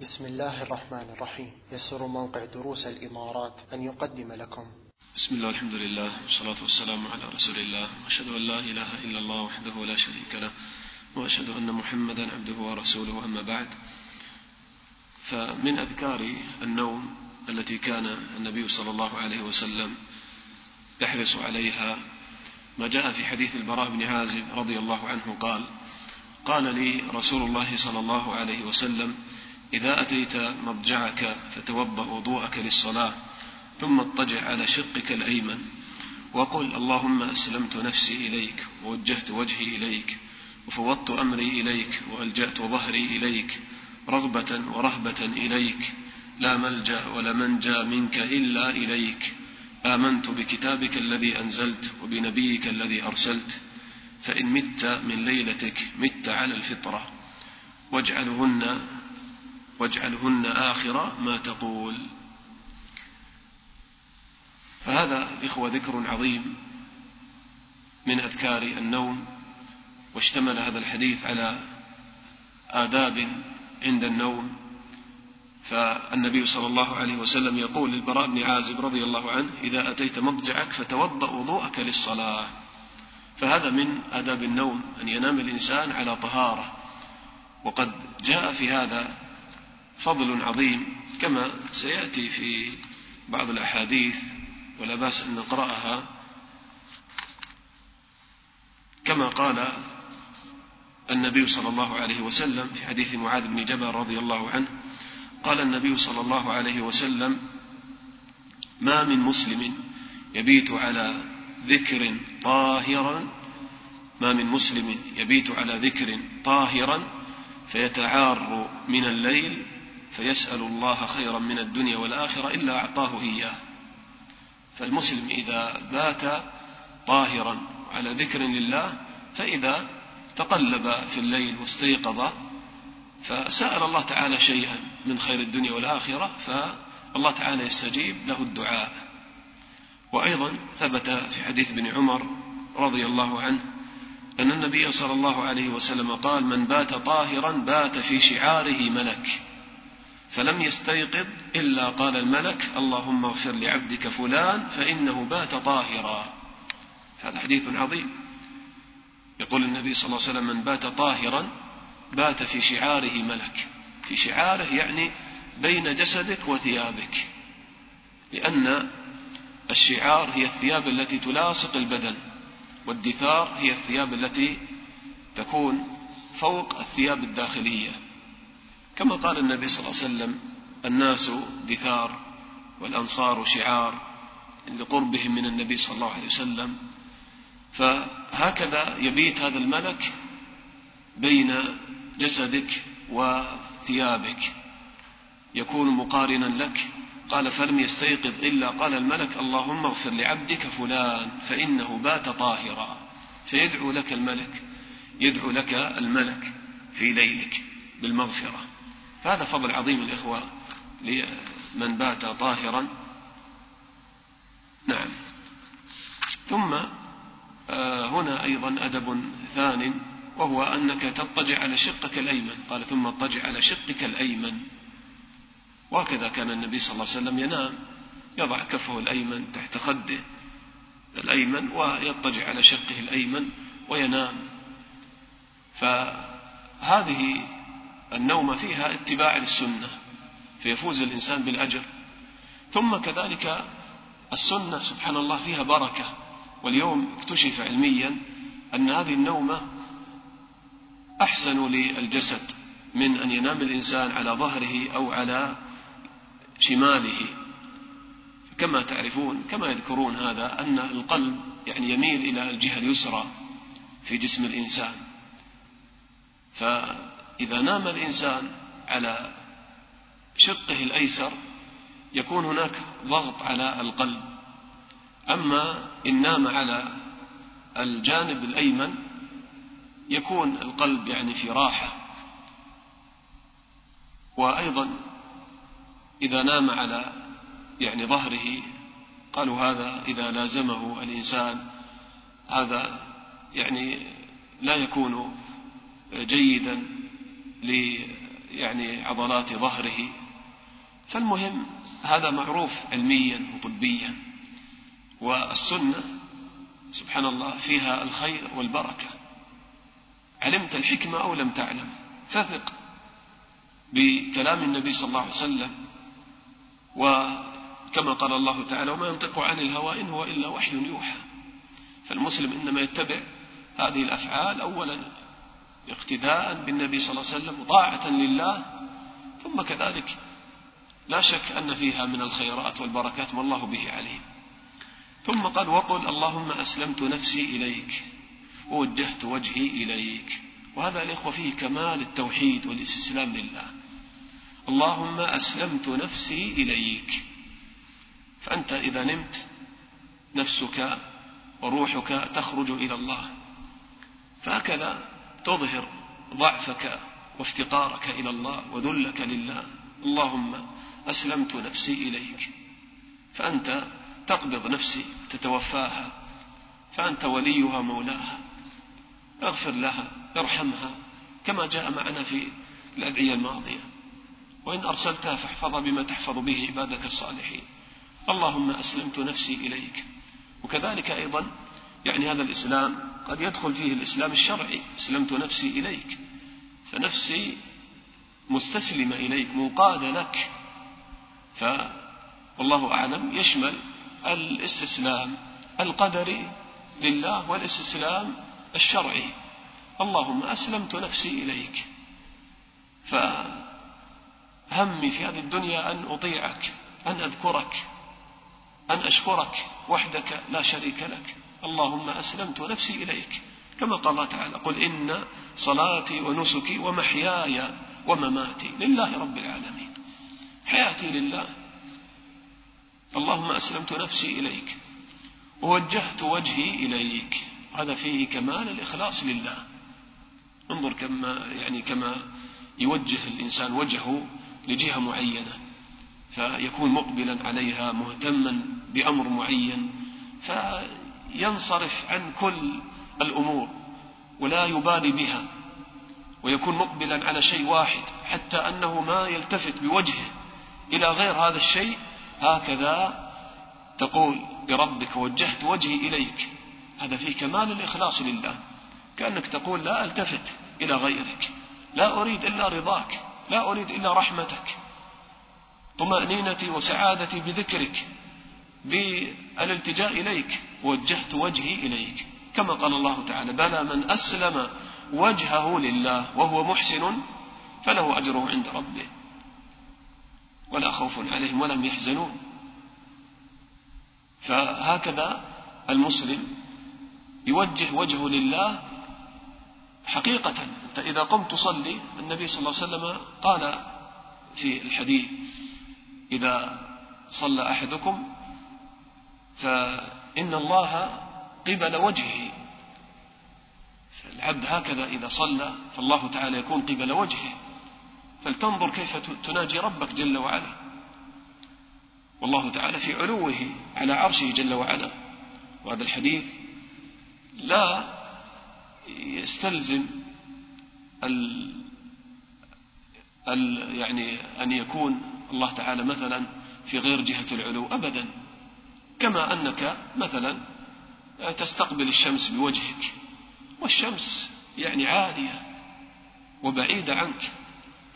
بسم الله الرحمن الرحيم. يسر موقع دروس الإمارات أن يقدم لكم. بسم الله الحمد لله والصلاة والسلام على رسول الله. وأشهد أن لا إله إلا الله وحده لا شريك له وأشهد أن محمدا عبده ورسوله أما بعد. فمن أذكار النوم التي كان النبي صلى الله عليه وسلم يحرص عليها ما جاء في حديث البراء بن عازب رضي الله عنه قال قال لي رسول الله صلى الله عليه وسلم إذا أتيت مضجعك فتوضأ وضوءك للصلاة ثم اضطجع على شقك الأيمن وقل اللهم أسلمت نفسي إليك ووجهت وجهي إليك وفوضت أمري إليك وألجأت ظهري إليك رغبة ورهبة إليك لا ملجأ ولا منجى منك إلا إليك. آمنت بكتابك الذي أنزلت وبنبيك الذي أرسلت. فإن مت من ليلتك مت على الفطرة واجعلهن واجعلهن آخر ما تقول. فهذا إخوة ذكر عظيم من أذكار النوم واشتمل هذا الحديث على آداب عند النوم. فالنبي صلى الله عليه وسلم يقول للبراء بن عازب رضي الله عنه إذا أتيت مضجعك فتوضأ وضوءك للصلاة. فهذا من آداب النوم أن ينام الإنسان على طهارة. وقد جاء في هذا فضل عظيم كما سيأتي في بعض الأحاديث ولا بأس أن نقرأها. كما قال النبي صلى الله عليه وسلم في حديث معاذ بن جبل رضي الله عنه قال النبي صلى الله عليه وسلم ما من مسلم يبيت على ذكر طاهرا ما من مسلم يبيت على ذكر طاهرا فيتعار من الليل فيسأل الله خيرا من الدنيا والآخرة إلا أعطاه إياه. فالمسلم إذا بات طاهرا على ذكر لله فإذا تقلب في الليل واستيقظ فسأل الله تعالى شيئا من خير الدنيا والآخرة فالله تعالى يستجيب له الدعاء. وأيضا ثبت في حديث ابن عمر رضي الله عنه أن النبي صلى الله عليه وسلم قال من بات طاهرا بات في شعاره ملك. فلم يستيقظ إلا قال الملك اللهم اغفر لعبدك فلان فإنه بات طاهرا. هذا حديث عظيم. يقول النبي صلى الله عليه وسلم من بات طاهرا بات في شعاره ملك. في شعاره يعني بين جسدك وثيابك. لأن الشعار هي الثياب التي تلاصق البدن والدثار هي الثياب التي تكون فوق الثياب الداخلية. كما قال النبي صلى الله عليه وسلم الناس دثار والأنصار شعار لقربهم من النبي صلى الله عليه وسلم. فهكذا يبيت هذا الملك بين جسدك وثيابك. يكون مقارنا لك. قال فلم يستيقظ إلا قال الملك اللهم اغفر لعبدك فلان فإنه بات طاهرا. فيدعو لك الملك يدعو لك الملك في ليلك بالمغفرة. فهذا فضل عظيم الإخوة لمن بات طاهرا. نعم. ثم آه، هنا أيضا أدب ثان وهو أنك تضطجع على شقك الأيمن. قال ثم اضطجع على شقك الأيمن. وهكذا كان النبي صلى الله عليه وسلم ينام. يضع كفه الأيمن تحت خده الأيمن ويضطجع على شقه الأيمن وينام. فهذه النوم فيها اتباع للسنة فيفوز الإنسان بالأجر. ثم كذلك السنة سبحان الله فيها بركة واليوم اكتشف علميا أن هذه النومة أحسن للجسد من أن ينام الإنسان على ظهره أو على شماله. كما تعرفون كما يذكرون هذا أن القلب يعني يميل إلى الجهة اليسرى في جسم الإنسان. فإذا نام الإنسان على شقه الأيسر يكون هناك ضغط على القلب. أما إن نام على الجانب الأيمن يكون القلب يعني في راحة. وأيضا إذا نام على يعني ظهره قالوا هذا إذا لازمه الإنسان هذا يعني لا يكون جيدا. يعني عضلات ظهره. فالمهم هذا معروف علميا وطبيا. والسنة سبحان الله فيها الخير والبركة. علمت الحكمة أو لم تعلم؟ فثق بكلام النبي صلى الله عليه وسلم. وكما قال الله تعالى وما ينطق عن الهوى إن هو إلا وحي يوحى. فالمسلم إنما يتبع هذه الأفعال أولا. اقتداء بالنبي صلى الله عليه وسلم وطاعة لله ثم كذلك لا شك أن فيها من الخيرات والبركات ما الله به عليم. ثم قال وقل اللهم أسلمت نفسي إليك ووجهت وجهي إليك. وهذا الإخوة فيه كمال التوحيد والاستسلام لله. اللهم أسلمت نفسي إليك. فأنت إذا نمت نفسك وروحك تخرج إلى الله. فهكذا تظهر ضعفك وافتقارك إلى الله وذلك لله. اللهم أسلمت نفسي إليك. فأنت تقبض نفسي تتوفاها. فأنت وليها مولاها. اغفر لها ارحمها كما جاء معنا في الأدعية الماضية. وإن أرسلتها فاحفظها بما تحفظ به عبادك الصالحين. اللهم أسلمت نفسي إليك. وكذلك أيضا يعني هذا الإسلام قد يدخل فيه الإسلام الشرعي. أسلمت نفسي إليك. فنفسي مستسلمة إليك منقادة لك. فالله أعلم يشمل الاستسلام القدري لله والاستسلام الشرعي. اللهم أسلمت نفسي إليك. فهمي في هذه الدنيا أن أطيعك أن أذكرك أن أشكرك وحدك لا شريك لك. اللهم أسلمت نفسي إليك. كما قال الله تعالى قل إن صلاتي ونسكي ومحياي ومماتي لله رب العالمين. حياتي لله. اللهم أسلمت نفسي إليك. ووجهت وجهي إليك. هذا فيه كمال الإخلاص لله. انظر كما يعني كما يوجه الإنسان وجهه لجهة معينة. فيكون مقبلا عليها مهتما بأمر معين. فينصرف عن كل الأمور ولا يبالي بها ويكون مقبلا على شيء واحد حتى أنه ما يلتفت بوجهه إلى غير هذا الشيء هكذا تقول بربك وجهت وجهي إليك. هذا فيه كمال الإخلاص لله. كأنك تقول لا ألتفت إلى غيرك لا أريد إلا رضاك لا أريد إلا رحمتك. طمأنينتي وسعادتي بذكرك بالالتجاء إليك. وجهت وجهي إليك. كما قال الله تعالى بلى من أسلم وجهه لله وهو محسن فله أجره عند ربه ولا خوف عليهم ولم يحزنون. فهكذا المسلم يوجه وجهه لله حقيقة. أنت إذا قمت تصلي النبي صلى الله عليه وسلم قال في الحديث إذا صلى أحدكم فإن الله قبل وجهه. العبد هكذا إذا صلى فالله تعالى يكون قبل وجهه. فلتنظر كيف تناجي ربك جل وعلا. والله تعالى في علوه على عرشه جل وعلا. وهذا الحديث لا يستلزم ال ال يعني أن يكون الله تعالى مثلا في غير جهة العلو أبدا. كما أنك مثلا تستقبل الشمس بوجهك والشمس يعني عالية وبعيدة عنك.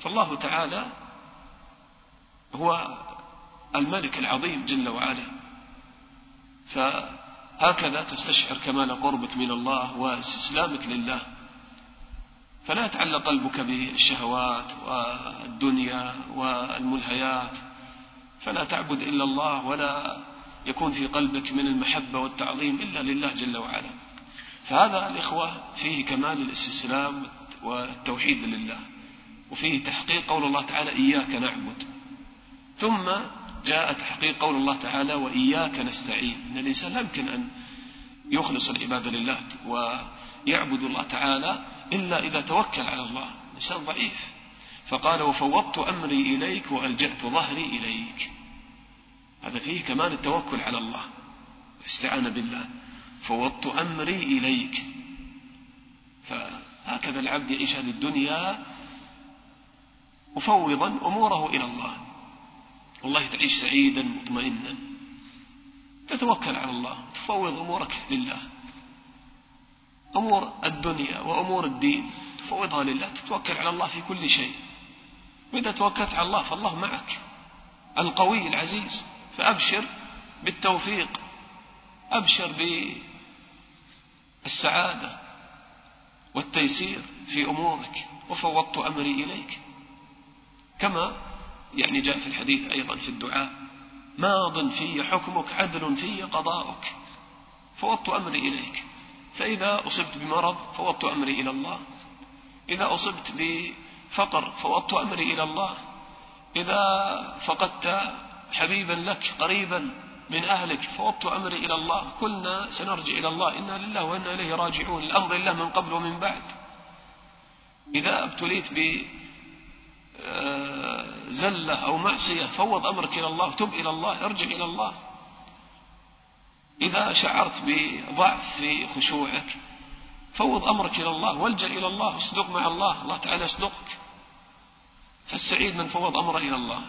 فالله تعالى هو الملك العظيم جل وعلا. فهكذا تستشعر كمال قربك من الله واستسلامك لله. فلا يتعلق قلبك بالشهوات والدنيا والملهيات. فلا تعبد إلا الله ولا يكون في قلبك من المحبة والتعظيم إلا لله جل وعلا. فهذا الإخوة فيه كمال الاستسلام والتوحيد لله وفيه تحقيق قول الله تعالى إياك نعبد. ثم جاء تحقيق قول الله تعالى وإياك نستعين. إن الإنسان لا يمكن أن يخلص العبادة لله ويعبد الله تعالى إلا إذا توكل على الله. الإنسان ضعيف. فقال وفوضت أمري إليك وألجأت ظهري إليك. هذا فيه كمان التوكل على الله. استعان بالله. فوضت أمري إليك. فهكذا العبد يعيش هذه الدنيا مفوضا أموره إلى الله. والله تعيش سعيدا مطمئنا. تتوكل على الله. تفوض أمورك لله. أمور الدنيا وأمور الدين تفوضها لله. تتوكل على الله في كل شيء. وإذا توكلت على الله فالله معك. القوي العزيز. فأبشر بالتوفيق أبشر بالسعادة والتيسير في أمورك وفوضت أمري إليك. كما يعني جاء في الحديث أيضا في الدعاء ماض في حكمك عدل في قضاؤك فوضت أمري إليك. فإذا أصبت بمرض فوضت أمري إلى الله. إذا أصبت بفقر فوضت أمري إلى الله. إذا فقدت حبيبا لك قريبا من أهلك فوضت أمري إلى الله كلنا سنرجع إلى الله إنا لله وإنا إليه راجعون الأمر لله من قبل ومن بعد. إذا ابتليت بزلة أو معصية فوض أمرك إلى الله تب إلى الله ارجع إلى الله. إذا شعرت بضعف في خشوعك فوض أمرك إلى الله والجأ إلى الله اصدق مع الله الله تعالى يصدقك. فالسعيد من فوض أمره إلى الله.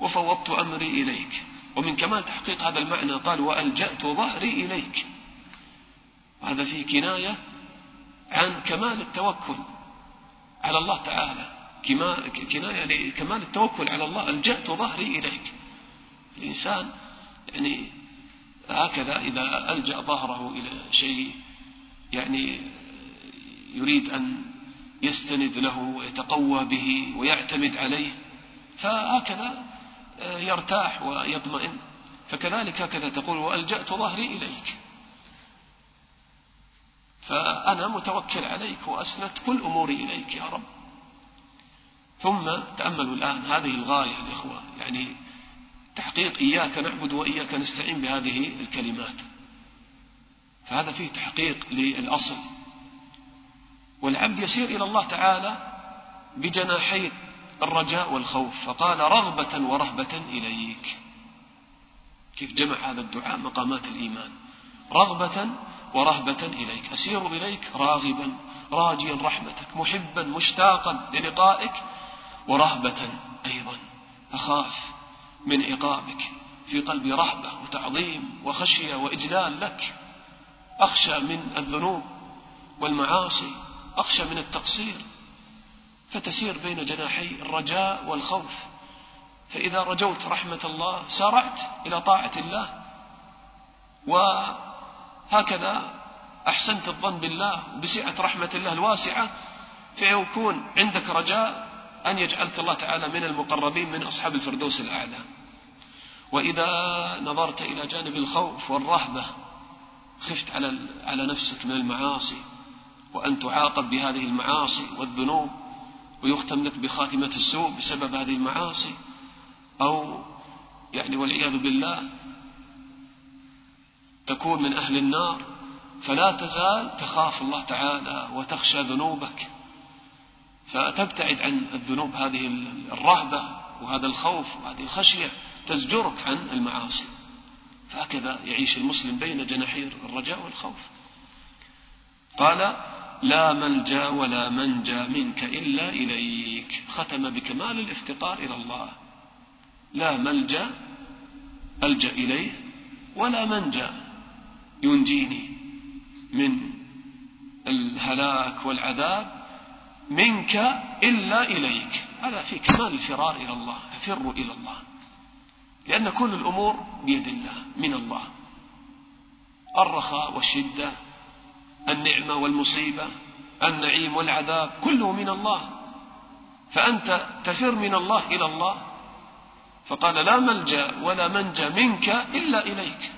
وفوضت أمري إليك. ومن كمال تحقيق هذا المعنى قال وألجأت ظهري إليك. هذا فيه كناية عن كمال التوكل على الله تعالى. كناية لكمال التوكل على الله. ألجأت ظهري إليك. الإنسان يعني هكذا إذا ألجأ ظهره إلى شيء يعني يريد أن يستند له ويتقوى به ويعتمد عليه فهكذا يرتاح ويطمئن. فكذلك هكذا تقول وألجأت ظهري إليك. فأنا متوكل عليك وأسندت كل أموري إليك يا رب. ثم تأملوا الآن هذه الغاية الإخوة يعني تحقيق إياك نعبد وإياك نستعين بهذه الكلمات. فهذا فيه تحقيق للأصل. والعبد يسير إلى الله تعالى بجناحي الرجاء والخوف فقال رغبة ورهبة إليك. كيف جمع هذا الدعاء مقامات الإيمان؟ رغبة ورهبة إليك. أسير إليك راغبا راجيا رحمتك محبا مشتاقا للقائك ورهبة أيضا. أخاف من عقابك في قلبي رهبة وتعظيم وخشية وإجلال لك. أخشى من الذنوب والمعاصي أخشى من التقصير. فتسير بين جناحي الرجاء والخوف. فإذا رجوت رحمة الله سارعت إلى طاعة الله. وهكذا أحسنت الظن بالله بسعة رحمة الله الواسعة فيكون عندك رجاء أن يجعلك الله تعالى من المقربين من أصحاب الفردوس الأعلى. وإذا نظرت إلى جانب الخوف والرهبة خفت على على نفسك من المعاصي وأن تعاقب بهذه المعاصي والذنوب. ويختم لك بخاتمة السوء بسبب هذه المعاصي. أو يعني والعياذ بالله تكون من أهل النار فلا تزال تخاف الله تعالى وتخشى ذنوبك. فتبتعد عن الذنوب هذه الرهبة وهذا الخوف وهذه الخشية تزجرك عن المعاصي. فهكذا يعيش المسلم بين جناحي الرجاء والخوف. قال لا ملجأ ولا منجأ منك إلا إليك. ختم بكمال الافتقار إلى الله. لا ملجأ ألجأ إليه ولا منجأ ينجيني من الهلاك والعذاب منك إلا إليك. هذا في كمال الفرار إلى الله أفر إلى الله. لأن كل الأمور بيد الله من الله. الرخاء والشدة النعمة والمصيبة النعيم والعذاب كله من الله. فأنت تفر من الله إلى الله. فقال لا ملجأ ولا منجى منك إلا إليك.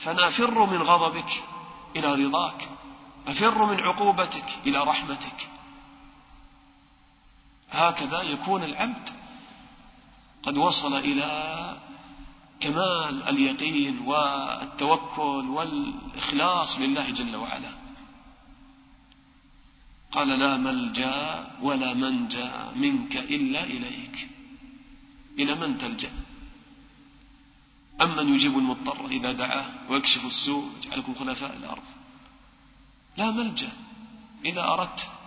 فأنا أفر من غضبك إلى رضاك أفر من عقوبتك إلى رحمتك. هكذا يكون العبد. قد وصل إلى كمال اليقين والتوكل والإخلاص لله جل وعلا. قال لا ملجأ ولا منجأ منك إلا إليك. إلى من تلجأ؟ أمن يجيب المضطر إذا دعاه ويكشف السوء ويجعلكم خلفاء الأرض. لا ملجأ. إذا أردت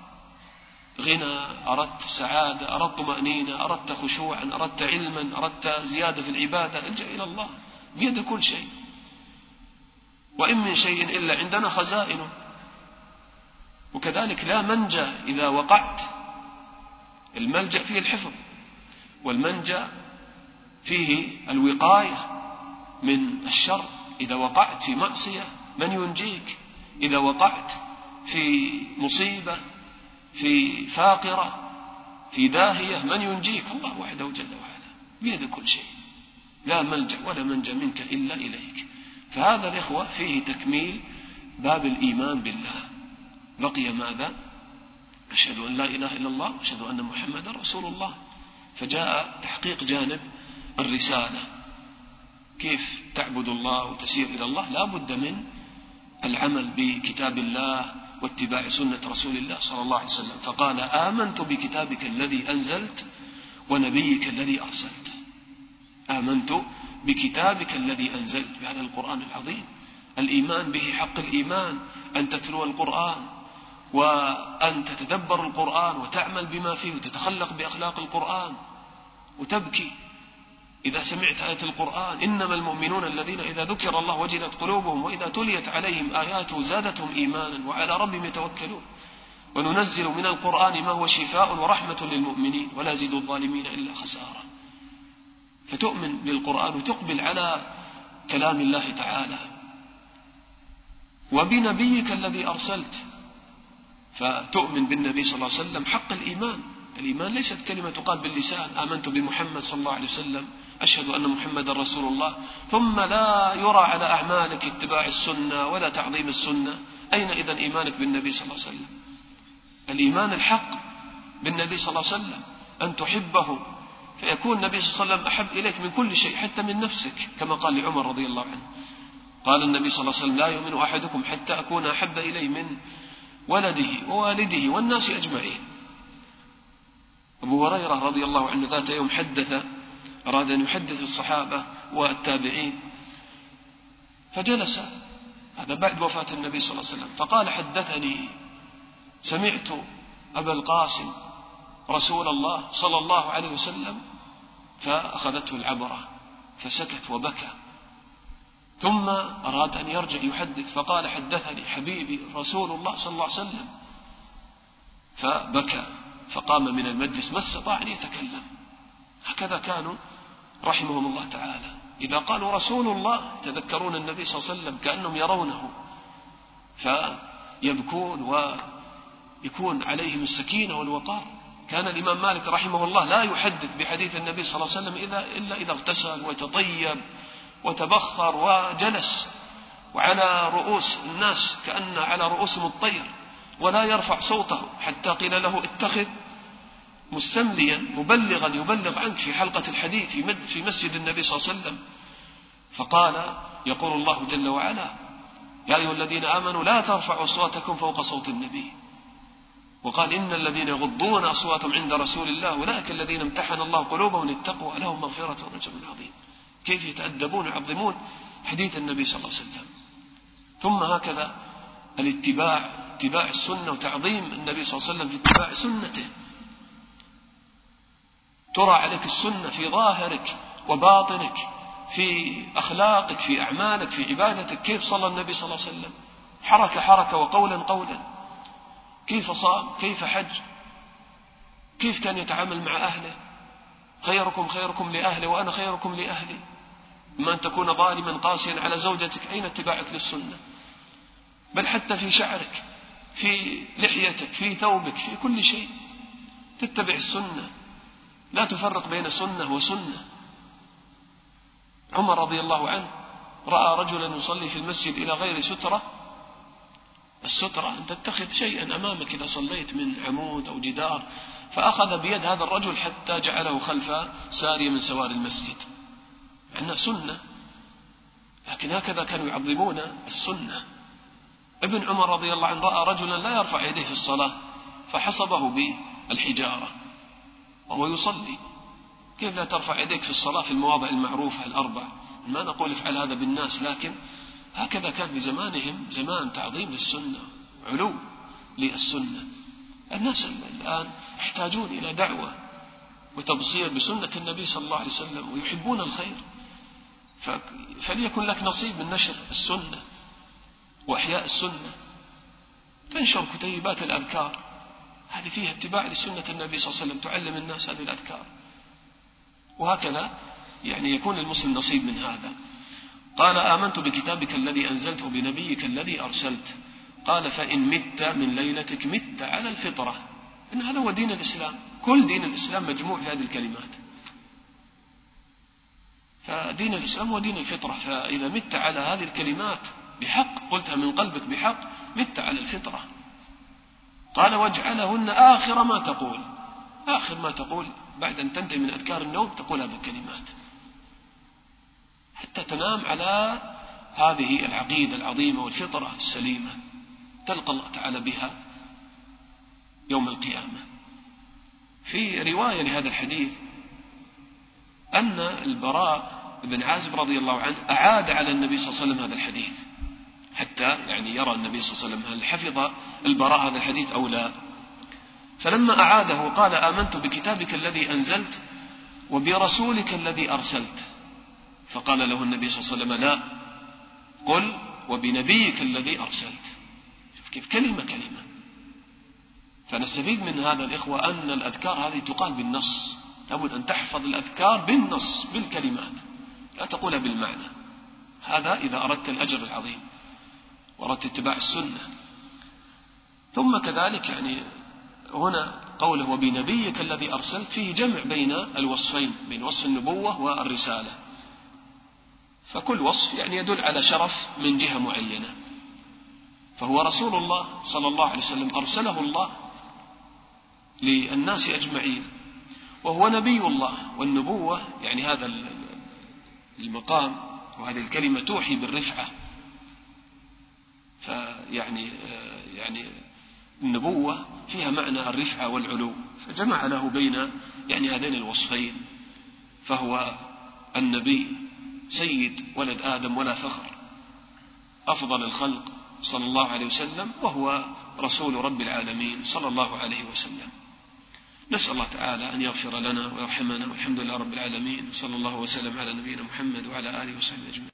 غنى أردت سعادة أردت طمأنينة أردت خشوعا أردت علما أردت زيادة في العبادة. ألجأ إلى الله بيد كل شيء. وإن من شيء إلا عندنا خزائنه. وكذلك لا منجأ إذا وقعت. الملجأ فيه الحفظ. والمنجأ فيه الوقاية من الشر. إذا وقعت في معصية من ينجيك؟ إذا وقعت في مصيبة في فاقرة في داهية من ينجيك؟ الله وحده جل وعلا بيد كل شيء لا ملجأ ولا منجأ منك إلا إليك. فهذا الإخوة فيه تكميل باب الإيمان بالله. بقي ماذا؟ أشهد أن لا إله إلا الله أشهد أن محمدا رسول الله. فجاء تحقيق جانب الرسالة. كيف تعبد الله وتسير إلى الله؟ لا بد من العمل بكتاب الله واتباع سنة رسول الله صلى الله عليه وسلم. فقال آمنت بكتابك الذي أنزلت ونبيك الذي أرسلت. آمنت بكتابك الذي أنزلت بهذا القرآن العظيم. الإيمان به حق الإيمان أن تتلو القرآن وأن تتدبر القرآن وتعمل بما فيه وتتخلق بأخلاق القرآن وتبكي. إذا سمعت آية القرآن إنما المؤمنون الذين إذا ذكر الله وجلت قلوبهم وإذا تليت عليهم آياته زادتهم إيمانا وعلى ربهم يتوكلون. وننزل من القرآن ما هو شفاء ورحمة للمؤمنين ولا زيد الظالمين إلا خسارة. فتؤمن بالقرآن وتقبل على كلام الله تعالى. وبنبيك الذي أرسلت فتؤمن بالنبي صلى الله عليه وسلم حق الإيمان. الإيمان ليست كلمة تقال باللسان آمنت بمحمد صلى الله عليه وسلم. أشهد أن محمدا رسول الله. ثم لا يرى على أعمالك اتباع السنة ولا تعظيم السنة. أين إذا إيمانك بالنبي صلى الله عليه وسلم؟ الإيمان الحق بالنبي صلى الله عليه وسلم أن تحبه فيكون النبي صلى الله عليه وسلم أحب إليك من كل شيء حتى من نفسك كما قال لعمر رضي الله عنه. قال النبي صلى الله عليه وسلم لا يؤمن أحدكم حتى أكون أحب إليه من ولده ووالده والناس أجمعين. أبو هريرة رضي الله عنه ذات يوم حدث أراد أن يحدث الصحابة والتابعين فجلس. هذا بعد وفاة النبي صلى الله عليه وسلم. فقال حدثني سمعت أبا القاسم رسول الله صلى الله عليه وسلم فأخذته العبرة فسكت وبكى. ثم أراد أن يرجع يحدث فقال حدثني حبيبي رسول الله صلى الله عليه وسلم. فبكى فقام من المجلس ما استطاع أن يتكلم. هكذا كانوا رحمهم الله تعالى. إذا قالوا رسول الله تذكرون النبي صلى الله عليه وسلم كأنهم يرونه. فيبكون ويكون عليهم السكينة والوقار. كان الإمام مالك رحمه الله لا يحدث بحديث النبي صلى الله عليه وسلم إذا إلا إذا اغتسل وتطيب وتبخر وجلس وعلى رؤوس الناس كأن على رؤوسهم الطير ولا يرفع صوته حتى قيل له اتخذ مستمليا مبلغا يبلغ عنك في حلقة الحديث في مسجد النبي صلى الله عليه وسلم. فقال يقول الله جل وعلا يا أيها الذين آمنوا لا ترفعوا أصواتكم فوق صوت النبي. وقال إن الذين يغضون أصواتهم عند رسول الله أولئك الذين امتحن الله قلوبهم للتقوى لهم مغفرة ورجل عظيم. كيف يتأدبون ويعظمون حديث النبي صلى الله عليه وسلم. ثم هكذا الاتباع اتباع السنة وتعظيم النبي صلى الله عليه وسلم في اتباع سنته. ترى عليك السنة في ظاهرك وباطنك في أخلاقك في أعمالك في عبادتك كيف صلى النبي صلى الله عليه وسلم؟ حركة حركة وقولا قولا. كيف صام؟ كيف حج؟ كيف كان يتعامل مع أهله؟ خيركم خيركم لأهله وأنا خيركم لأهلي. إما أن تكون ظالما قاسيا على زوجتك أين اتباعك للسنة؟ بل حتى في شعرك في لحيتك في ثوبك في كل شيء. تتبع السنة. لا تفرق بين سنة وسنة. عمر رضي الله عنه رأى رجلا يصلي في المسجد إلى غير سترة. السترة أن تتخذ شيئا أمامك إذا صليت من عمود أو جدار. فأخذ بيد هذا الرجل حتى جعله خلف سارية من سوار المسجد. أنها سنة لكن هكذا كانوا يعظمون السنة. ابن عمر رضي الله عنه رأى رجلا لا يرفع يديه في الصلاة فحصبه بالحجارة. وهو يصلي. كيف لا ترفع يديك في الصلاة في المواضع المعروفة الأربع ما نقول افعل هذا بالناس لكن هكذا كان في زمانهم زمان تعظيم للسنة علو للسنة. الناس الآن يحتاجون إلى دعوة وتبصير بسنة النبي صلى الله عليه وسلم ويحبون الخير. فليكن لك نصيب من نشر السنة وإحياء السنة. تنشر كتيبات الأذكار. هذه فيها اتباع لسنة النبي صلى الله عليه وسلم تعلم الناس هذه الأذكار. وهكذا يعني يكون المسلم نصيب من هذا. قال آمنت بكتابك الذي أنزلته بنبيك الذي أرسلت. قال فإن مت من ليلتك مت على الفطرة. إن هذا هو دين الإسلام. كل دين الإسلام مجموع في هذه الكلمات. فدين الإسلام هو دين الفطرة. فإذا مت على هذه الكلمات بحق قلتها من قلبك بحق مت على الفطرة. قال واجعلهن آخر ما تقول. آخر ما تقول بعد أن تنتهي من أذكار النوم تقول هذه الكلمات حتى تنام على هذه العقيدة العظيمة والفطرة السليمة تلقى الله تعالى بها يوم القيامة. في رواية لهذا الحديث أن البراء بن عازب رضي الله عنه أعاد على النبي صلى الله عليه وسلم هذا الحديث. حتى يعني يرى النبي صلى الله عليه وسلم هل حفظ البراء هذا الحديث أو لا. فلما أعاده قال آمنت بكتابك الذي أنزلت وبرسولك الذي أرسلت. فقال له النبي صلى الله عليه وسلم لا قل وبنبيك الذي أرسلت. كيف كلمة كلمة. فنستفيد من هذا الإخوة أن الأذكار هذه تقال بالنص. لابد أن تحفظ الأذكار بالنص بالكلمات. لا تقولها بالمعنى. هذا إذا أردت الأجر العظيم. وأردت اتباع السنة. ثم كذلك يعني هنا قوله وبنبيك الذي أرسلت فيه جمع بين الوصفين بين وصف النبوة والرسالة. فكل وصف يعني يدل على شرف من جهة معينة. فهو رسول الله صلى الله عليه وسلم أرسله الله للناس أجمعين. وهو نبي الله والنبوة يعني هذا المقام وهذه الكلمة توحي بالرفعة. فيعني يعني النبوة فيها معنى الرفعة والعلو. فجمع له بين يعني هذين الوصفين فهو النبي سيد ولد آدم ولا فخر أفضل الخلق صلى الله عليه وسلم وهو رسول رب العالمين صلى الله عليه وسلم. نسأل الله تعالى أن يغفر لنا ويرحمنا والحمد لله رب العالمين صلى الله وسلم على نبينا محمد وعلى آله وصحبه أجمعين.